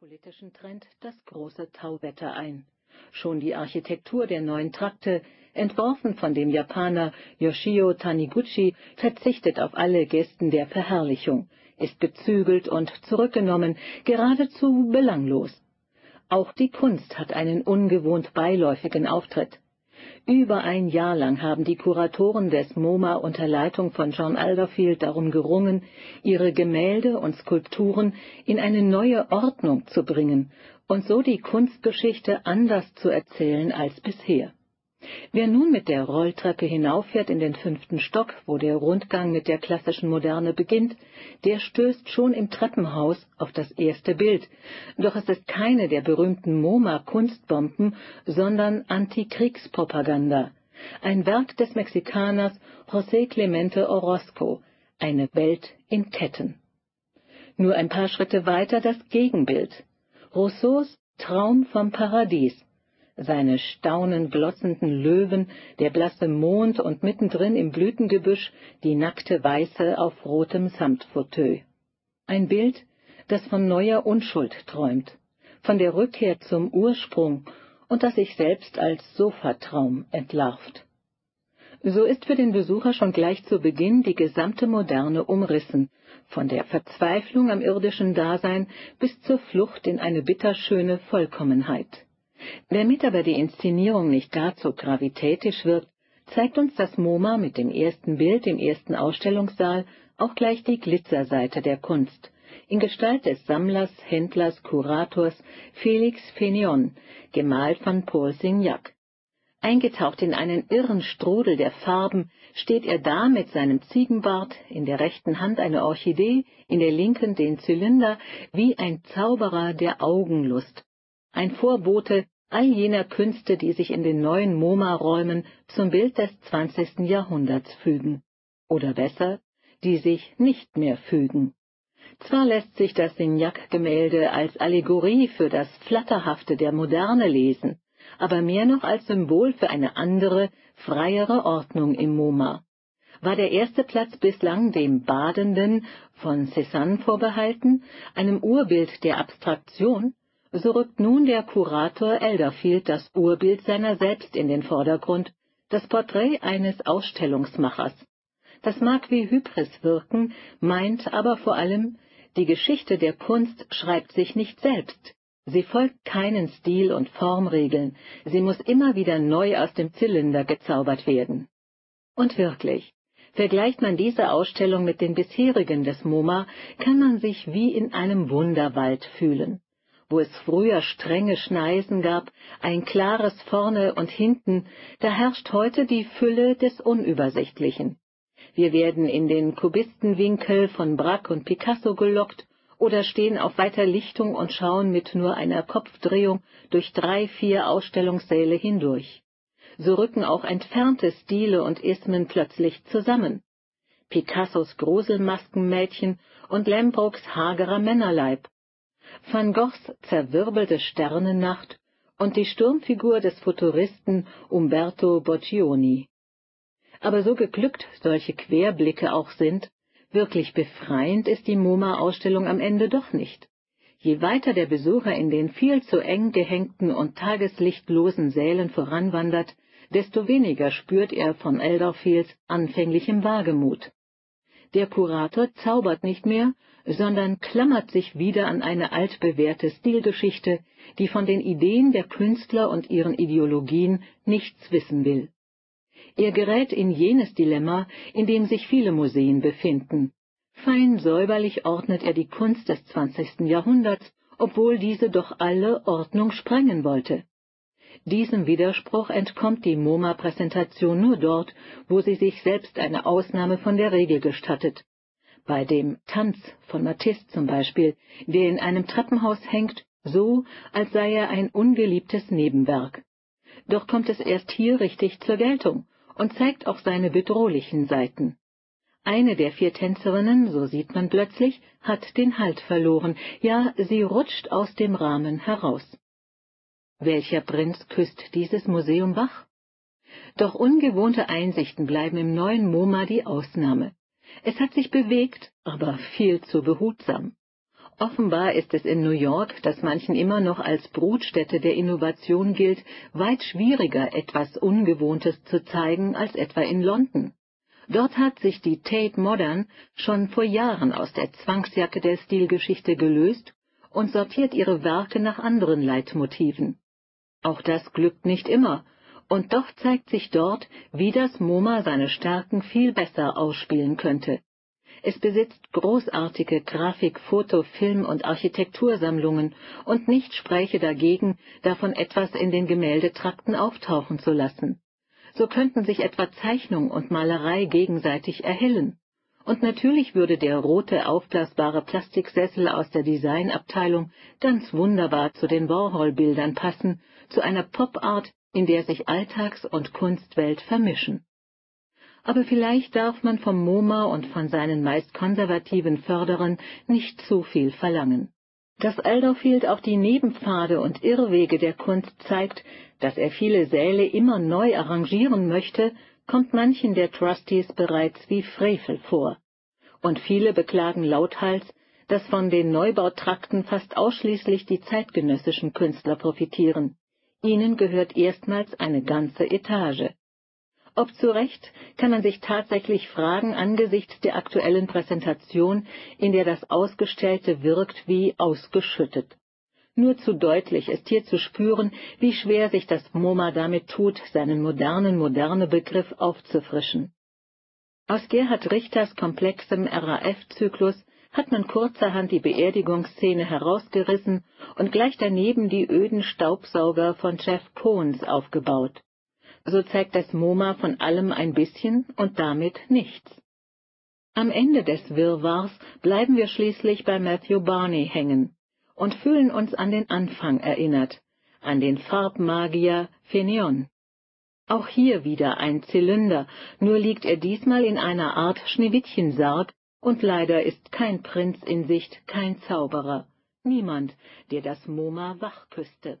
politischen Trend das große Tauwetter ein. Schon die Architektur der neuen Trakte, entworfen von dem Japaner Yoshio Taniguchi, verzichtet auf alle Gesten der Verherrlichung, ist gezügelt und zurückgenommen, geradezu belanglos. Auch die Kunst hat einen ungewohnt beiläufigen Auftritt. Über ein Jahr lang haben die Kuratoren des MoMA unter Leitung von John Alderfield darum gerungen, ihre Gemälde und Skulpturen in eine neue Ordnung zu bringen und so die Kunstgeschichte anders zu erzählen als bisher Wer nun mit der Rolltreppe hinauffährt in den fünften Stock, wo der Rundgang mit der klassischen Moderne beginnt, der stößt schon im Treppenhaus auf das erste Bild, doch es ist keine der berühmten MoMA-Kunstbomben, sondern Antikriegspropaganda, ein Werk des Mexikaners José Clemente Orozco, eine Welt in Ketten. Nur ein paar Schritte weiter das Gegenbild, Rousseaus Traum vom Paradies, seine staunend glotzenden Löwen, der blasse Mond und mittendrin im Blütengebüsch die nackte Weiße auf rotem Samtfauteuil. Ein Bild, das von neuer Unschuld träumt, von der Rückkehr zum Ursprung und das sich selbst als Sofatraum entlarvt. So ist für den Besucher schon gleich zu Beginn die gesamte Moderne umrissen, von der Verzweiflung am irdischen Dasein bis zur Flucht in eine bitterschöne Vollkommenheit. Damit aber die Inszenierung nicht gar zu gravitätisch wirkt, zeigt uns das MoMA mit dem ersten Bild im ersten Ausstellungssaal auch gleich die Glitzerseite der Kunst, in Gestalt des Sammlers, Händlers, Kurators Felix Fénéon, gemalt von Paul Signac. Eingetaucht in einen irren Strudel der Farben steht er da mit seinem Ziegenbart, in der rechten Hand eine Orchidee, in der linken den Zylinder, wie ein Zauberer der Augenlust, ein Vorbote all jener Künste, die sich in den neuen MoMA-Räumen zum Bild des 20. Jahrhunderts fügen. Oder besser, die sich nicht mehr fügen. Zwar lässt sich das Signac-Gemälde als Allegorie für das Flatterhafte der Moderne lesen, aber mehr noch als Symbol für eine andere, freiere Ordnung im MoMA. War der erste Platz bislang dem Badenden von Cézanne vorbehalten, einem Urbild der Abstraktion, so rückt nun der Kurator Elderfield das Urbild seiner selbst in den Vordergrund, das Porträt eines Ausstellungsmachers. Das mag wie Hybris wirken, meint aber vor allem, die Geschichte der Kunst schreibt sich nicht selbst. Sie folgt keinen Stil und Formregeln, sie muss immer wieder neu aus dem Zylinder gezaubert werden. Und wirklich, vergleicht man diese Ausstellung mit den bisherigen des MoMA, kann man sich wie in einem Wunderwald fühlen wo es früher strenge Schneisen gab, ein klares Vorne und Hinten, da herrscht heute die Fülle des Unübersichtlichen. Wir werden in den Kubistenwinkel von Braque und Picasso gelockt oder stehen auf weiter Lichtung und schauen mit nur einer Kopfdrehung durch drei, vier Ausstellungssäle hindurch. So rücken auch entfernte Stile und Ismen plötzlich zusammen. Picassos Gruselmaskenmädchen und Lembrucks hagerer Männerleib, van Goghs zerwirbelte Sternennacht und die Sturmfigur des Futuristen Umberto Boccioni. Aber so geglückt solche Querblicke auch sind, wirklich befreiend ist die MoMA-Ausstellung am Ende doch nicht. Je weiter der Besucher in den viel zu eng gehängten und tageslichtlosen Sälen voranwandert, desto weniger spürt er von Elderfields anfänglichem Wagemut. Der Kurator zaubert nicht mehr, sondern klammert sich wieder an eine altbewährte Stilgeschichte, die von den Ideen der Künstler und ihren Ideologien nichts wissen will. Er gerät in jenes Dilemma, in dem sich viele Museen befinden. Fein säuberlich ordnet er die Kunst des 20. Jahrhunderts, obwohl diese doch alle Ordnung sprengen wollte. Diesem Widerspruch entkommt die MoMA-Präsentation nur dort, wo sie sich selbst eine Ausnahme von der Regel gestattet, bei dem Tanz von Matisse zum Beispiel, der in einem Treppenhaus hängt, so, als sei er ein ungeliebtes Nebenwerk. Doch kommt es erst hier richtig zur Geltung und zeigt auch seine bedrohlichen Seiten. Eine der vier Tänzerinnen, so sieht man plötzlich, hat den Halt verloren, ja, sie rutscht aus dem Rahmen heraus. Welcher Prinz küsst dieses Museum wach? Doch ungewohnte Einsichten bleiben im neuen MoMA die Ausnahme. Es hat sich bewegt, aber viel zu behutsam. Offenbar ist es in New York, das manchen immer noch als Brutstätte der Innovation gilt, weit schwieriger, etwas Ungewohntes zu zeigen, als etwa in London. Dort hat sich die Tate Modern schon vor Jahren aus der Zwangsjacke der Stilgeschichte gelöst und sortiert ihre Werke nach anderen Leitmotiven. Auch das glückt nicht immer, und doch zeigt sich dort, wie das MoMA seine Stärken viel besser ausspielen könnte. Es besitzt großartige Grafik-, Foto-, Film- und Architektursammlungen, und nichts spräche dagegen, davon etwas in den Gemäldetrakten auftauchen zu lassen. So könnten sich etwa Zeichnung und Malerei gegenseitig erhellen. Und natürlich würde der rote aufblasbare Plastiksessel aus der Designabteilung ganz wunderbar zu den Warhol-Bildern passen, zu einer Pop-Art, in der sich Alltags- und Kunstwelt vermischen aber vielleicht darf man vom MoMA und von seinen meist konservativen Förderern nicht zu viel verlangen. Dass Alderfield auch die Nebenpfade und Irrwege der Kunst zeigt, dass er viele Säle immer neu arrangieren möchte, kommt manchen der Trustees bereits wie Frevel vor. Und viele beklagen lauthals, dass von den Neubautrakten fast ausschließlich die zeitgenössischen Künstler profitieren. Ihnen gehört erstmals eine ganze Etage. Ob zu Recht, kann man sich tatsächlich fragen angesichts der aktuellen Präsentation, in der das Ausgestellte wirkt wie ausgeschüttet. Nur zu deutlich ist hier zu spüren, wie schwer sich das MoMA damit tut, seinen modernen Moderne-Begriff aufzufrischen. Aus Gerhard Richters komplexem RAF-Zyklus hat man kurzerhand die Beerdigungsszene herausgerissen und gleich daneben die öden Staubsauger von Jeff Koons aufgebaut so zeigt das MoMA von allem ein bisschen und damit nichts. Am Ende des Wirrwarrs bleiben wir schließlich bei Matthew Barney hängen und fühlen uns an den Anfang erinnert, an den Farbmagier Phäneon. Auch hier wieder ein Zylinder, nur liegt er diesmal in einer Art Schneewittchensarg, und leider ist kein Prinz in Sicht, kein Zauberer, niemand, der das MoMA wachküsste.